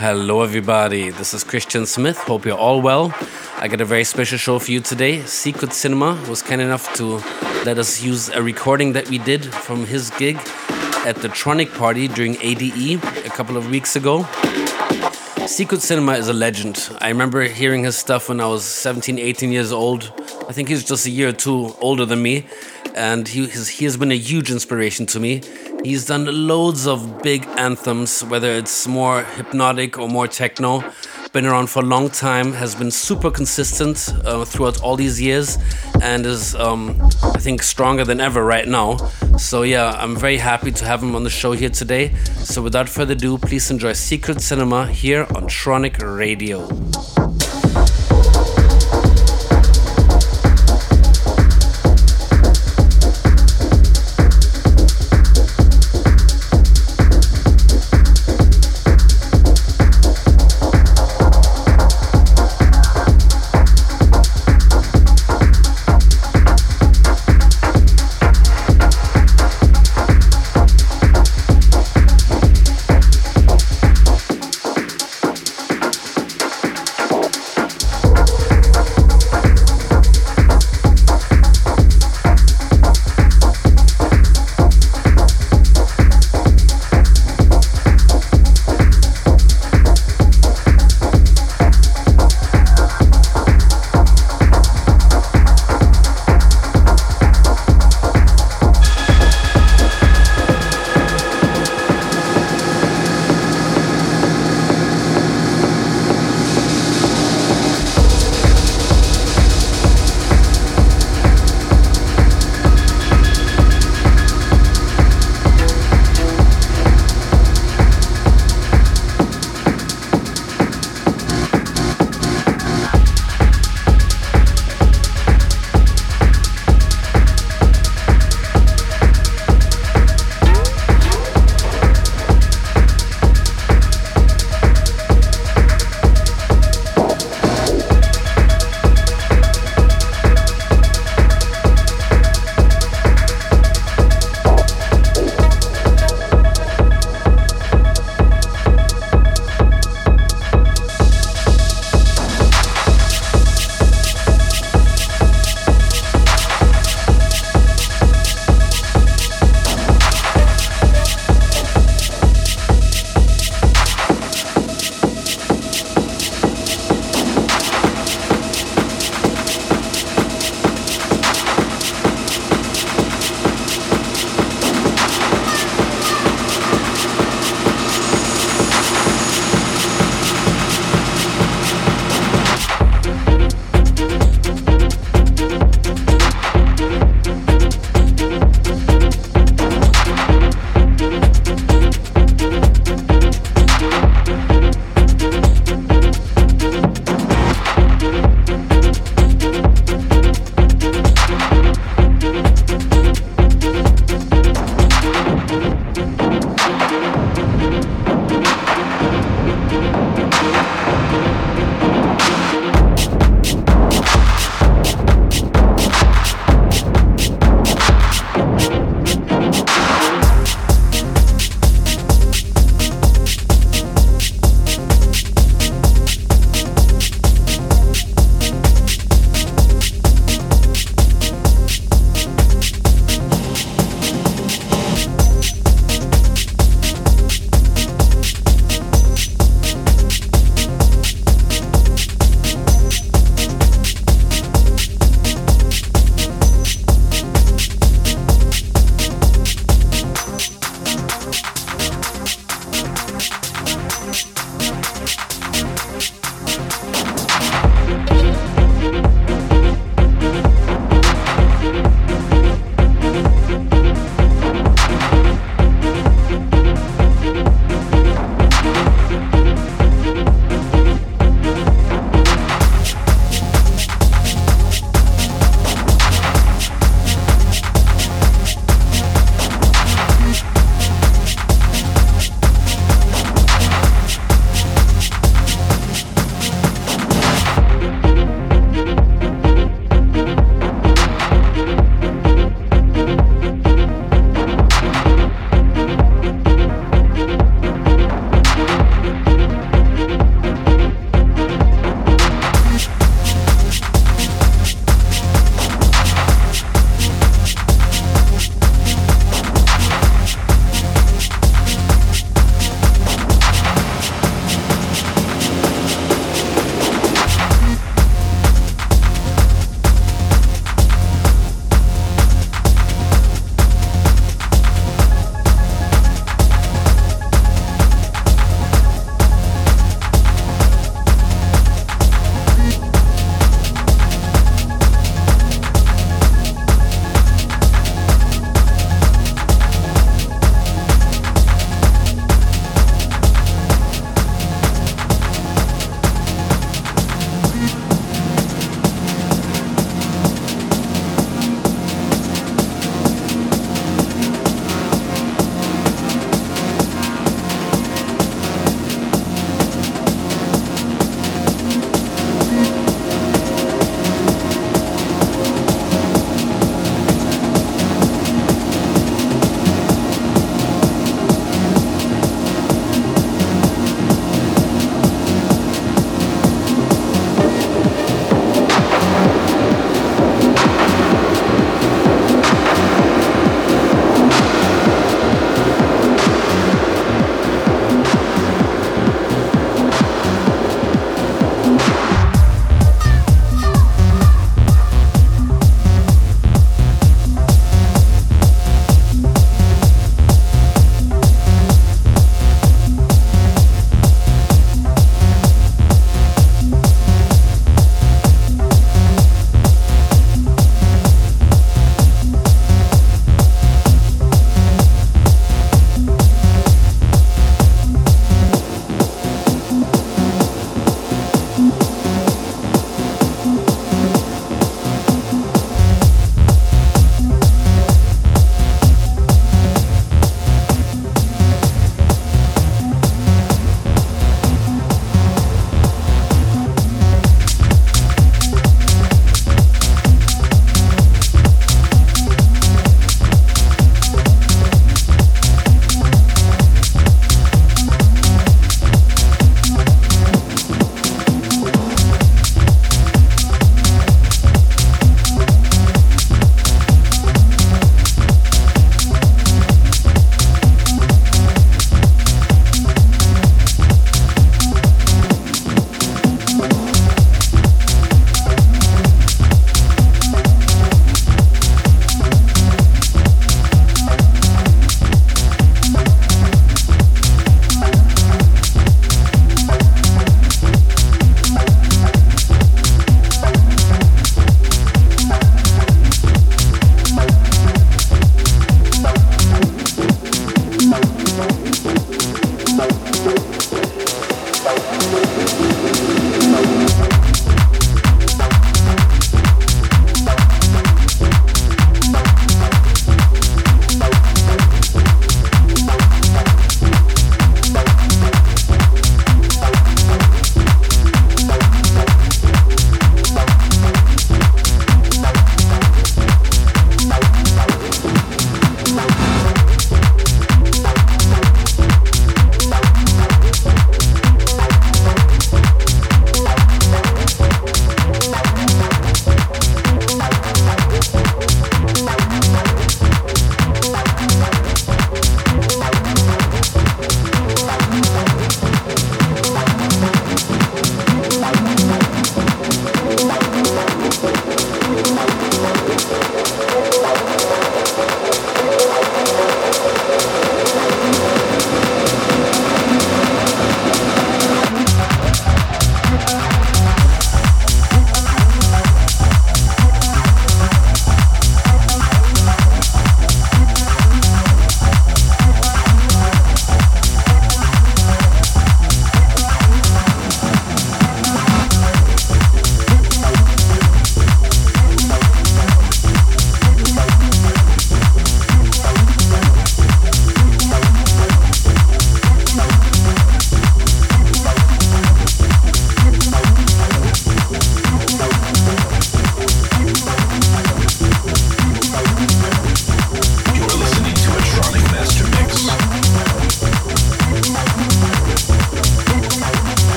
Hello, everybody. This is Christian Smith. Hope you're all well. I got a very special show for you today. Secret Cinema was kind enough to let us use a recording that we did from his gig at the Tronic party during ADE a couple of weeks ago. Secret Cinema is a legend. I remember hearing his stuff when I was 17, 18 years old. I think he's just a year or two older than me. And he, has been a huge inspiration to me. He's done loads of big anthems, whether it's more hypnotic or more techno. Been around for a long time, has been super consistent uh, throughout all these years, and is, um, I think, stronger than ever right now. So, yeah, I'm very happy to have him on the show here today. So, without further ado, please enjoy Secret Cinema here on Tronic Radio.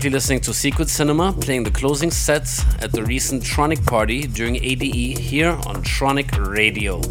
Currently listening to Secret Cinema playing the closing sets at the recent Tronic party during ADE here on Tronic Radio.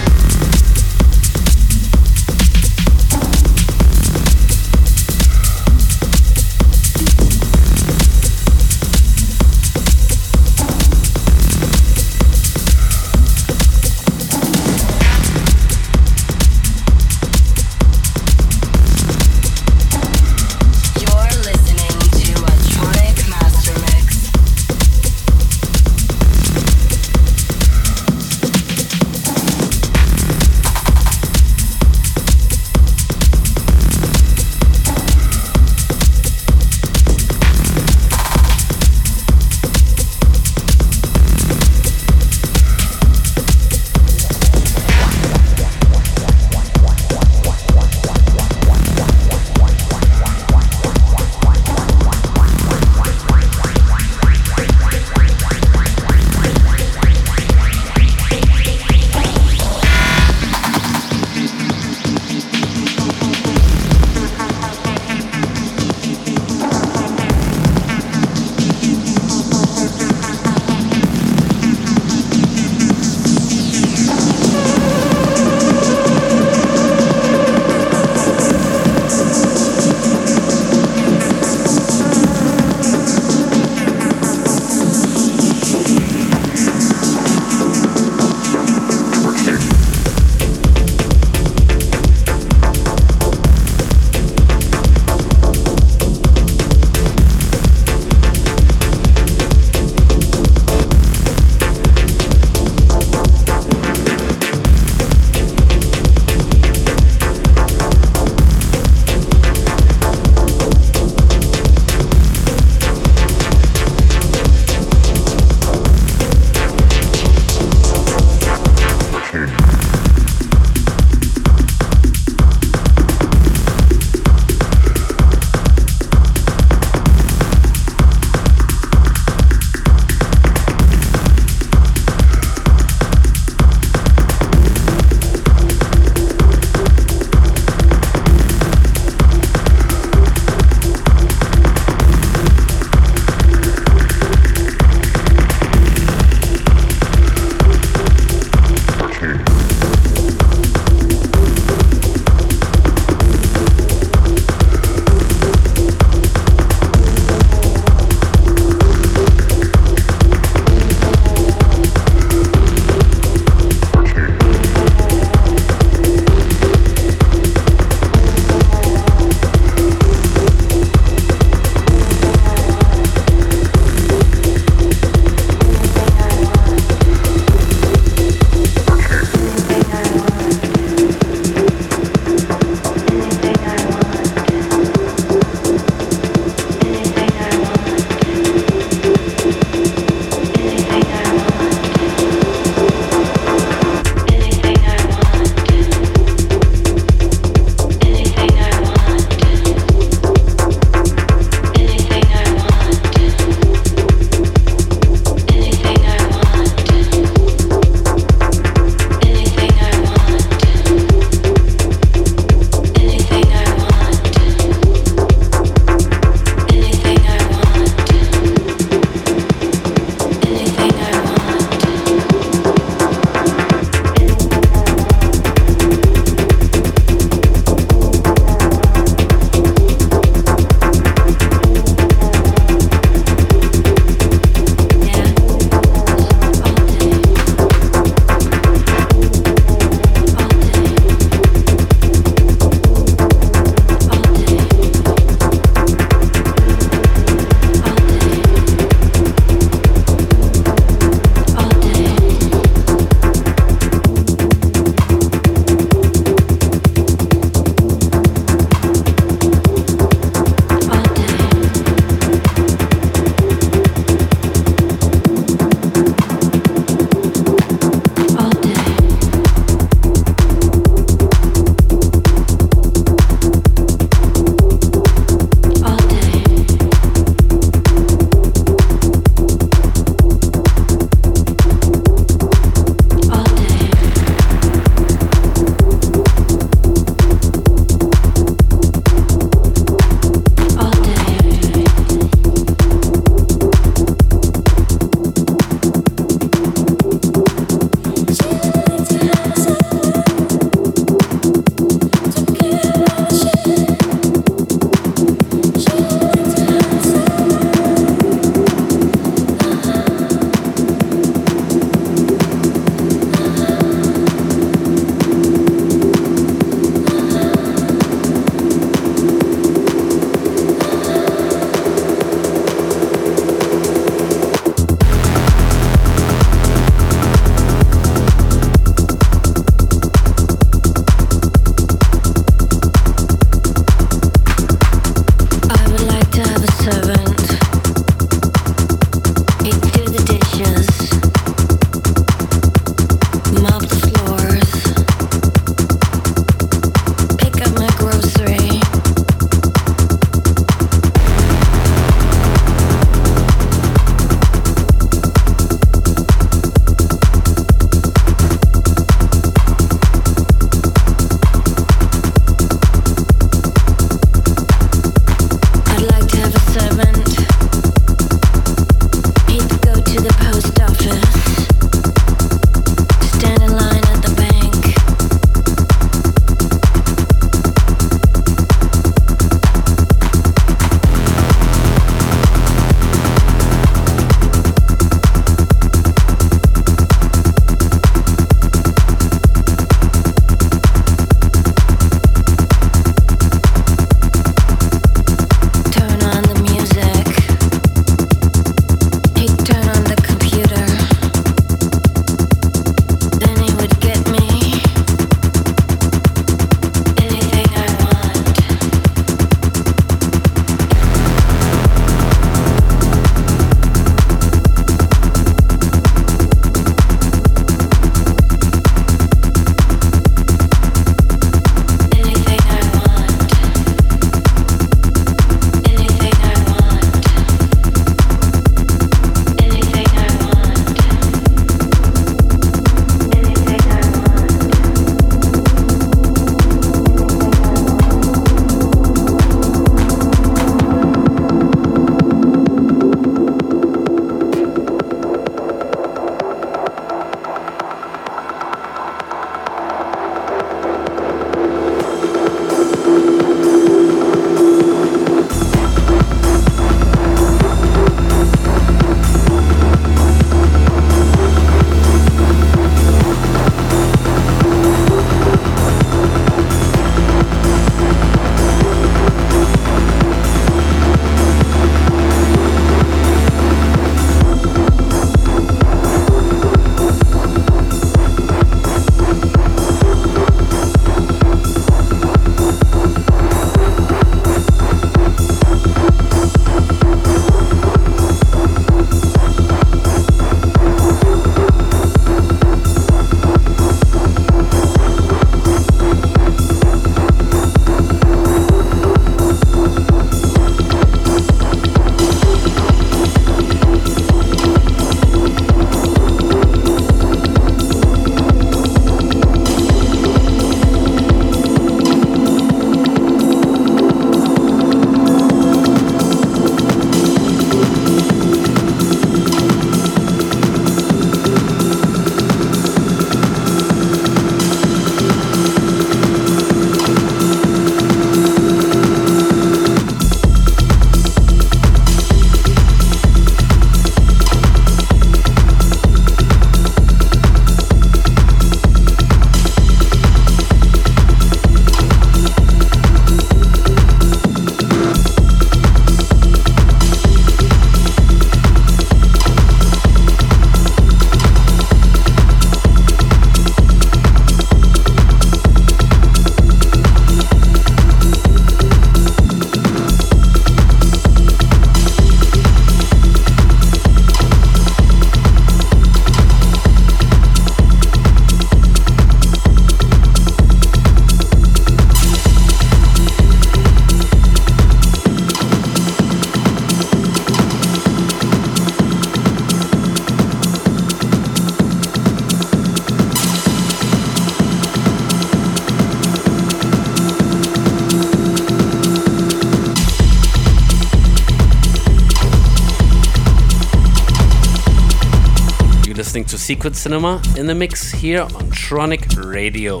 Secret Cinema in the mix here on Tronic Radio.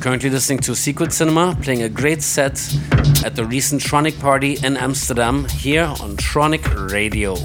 Currently listening to Secret Cinema playing a great set at the recent Tronic party in Amsterdam here on Tronic Radio.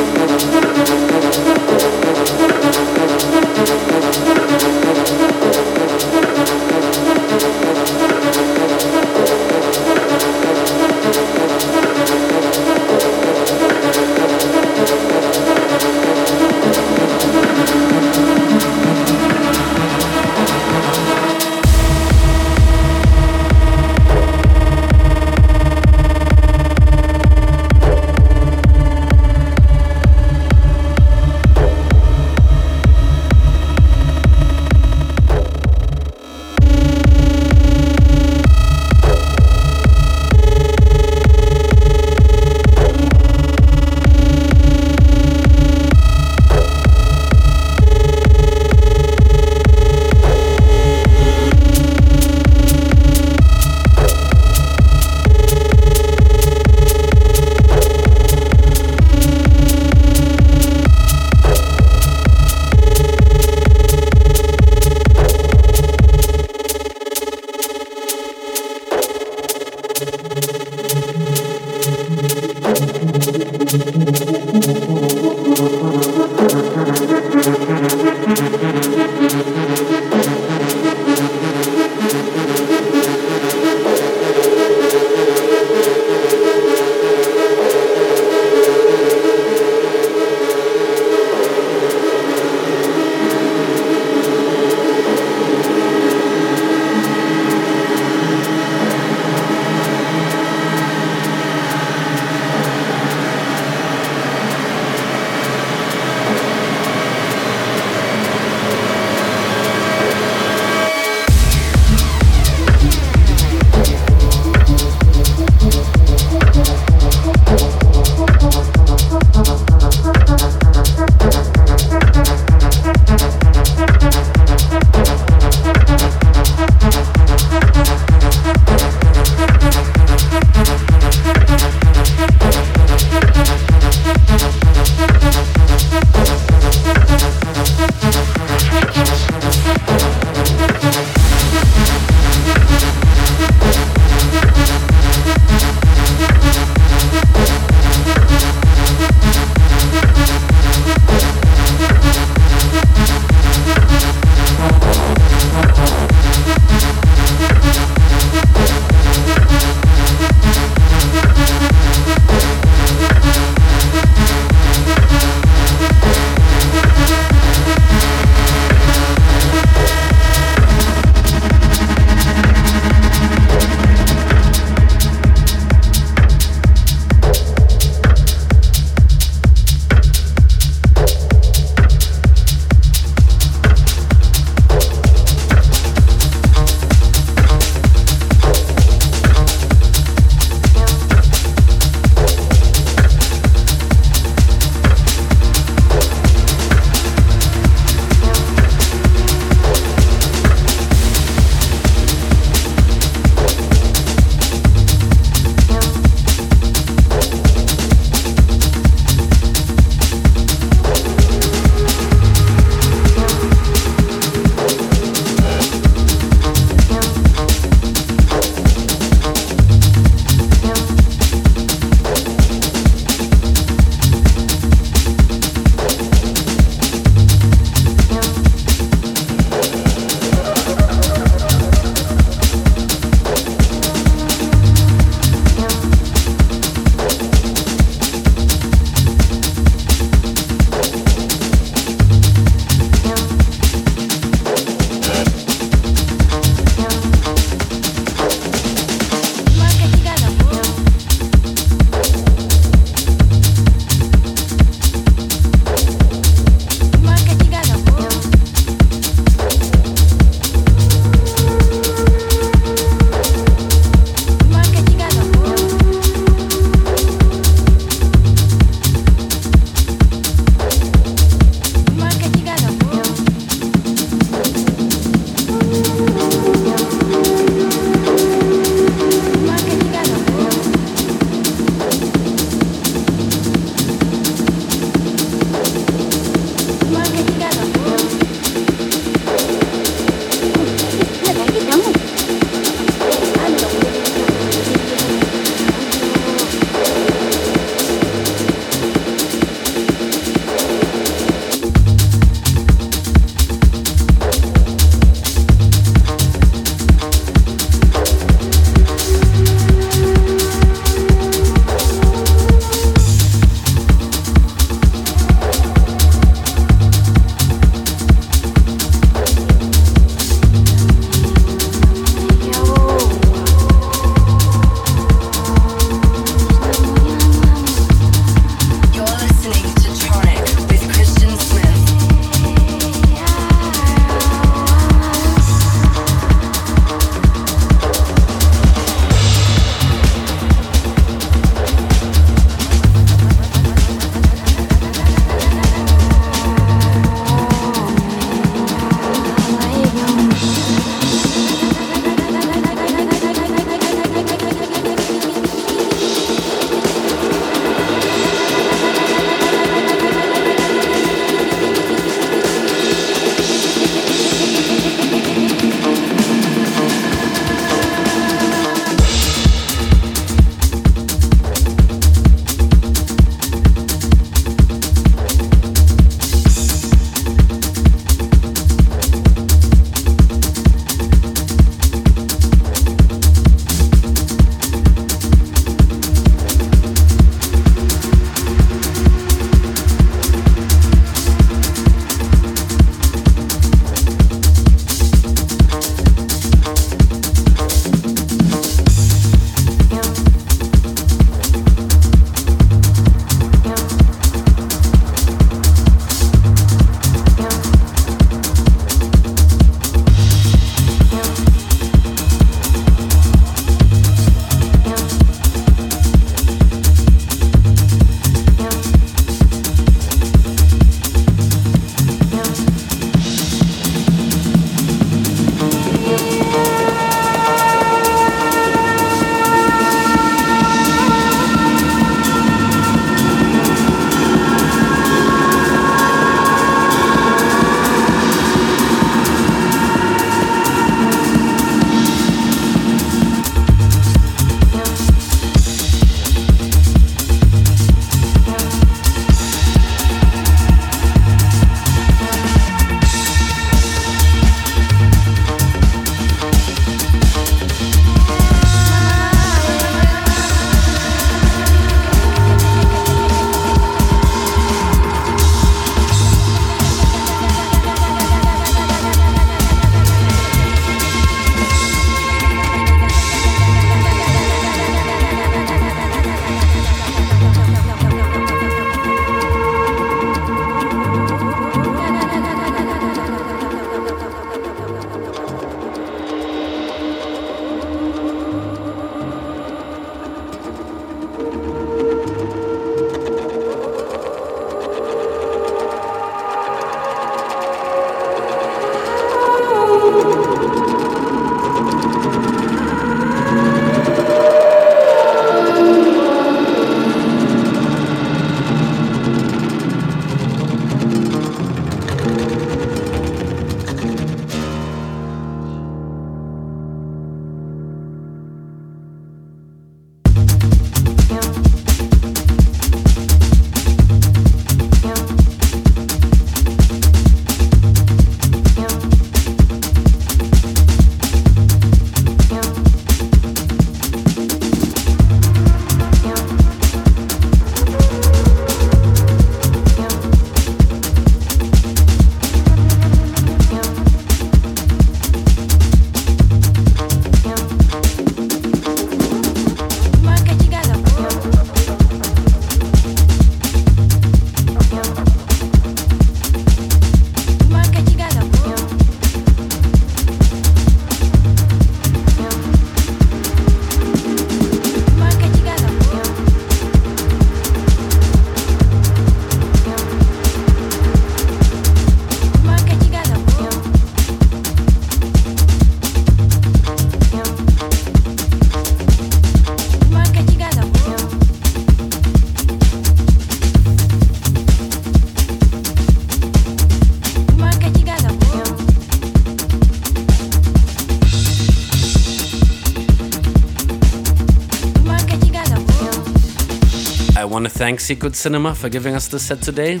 Want to thank Secret Cinema for giving us the set today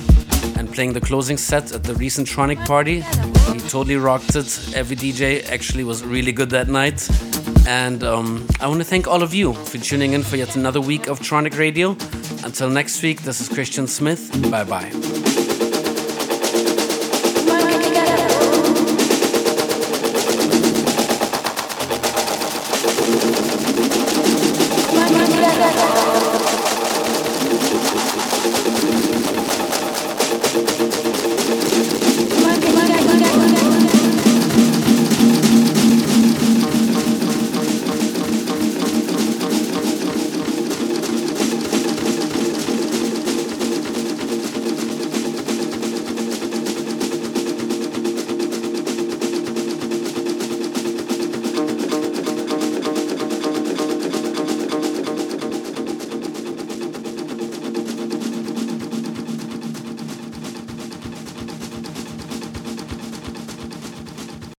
and playing the closing set at the recent Tronic party. He totally rocked it. Every DJ actually was really good that night. And um, I want to thank all of you for tuning in for yet another week of Tronic Radio. Until next week, this is Christian Smith. Bye bye.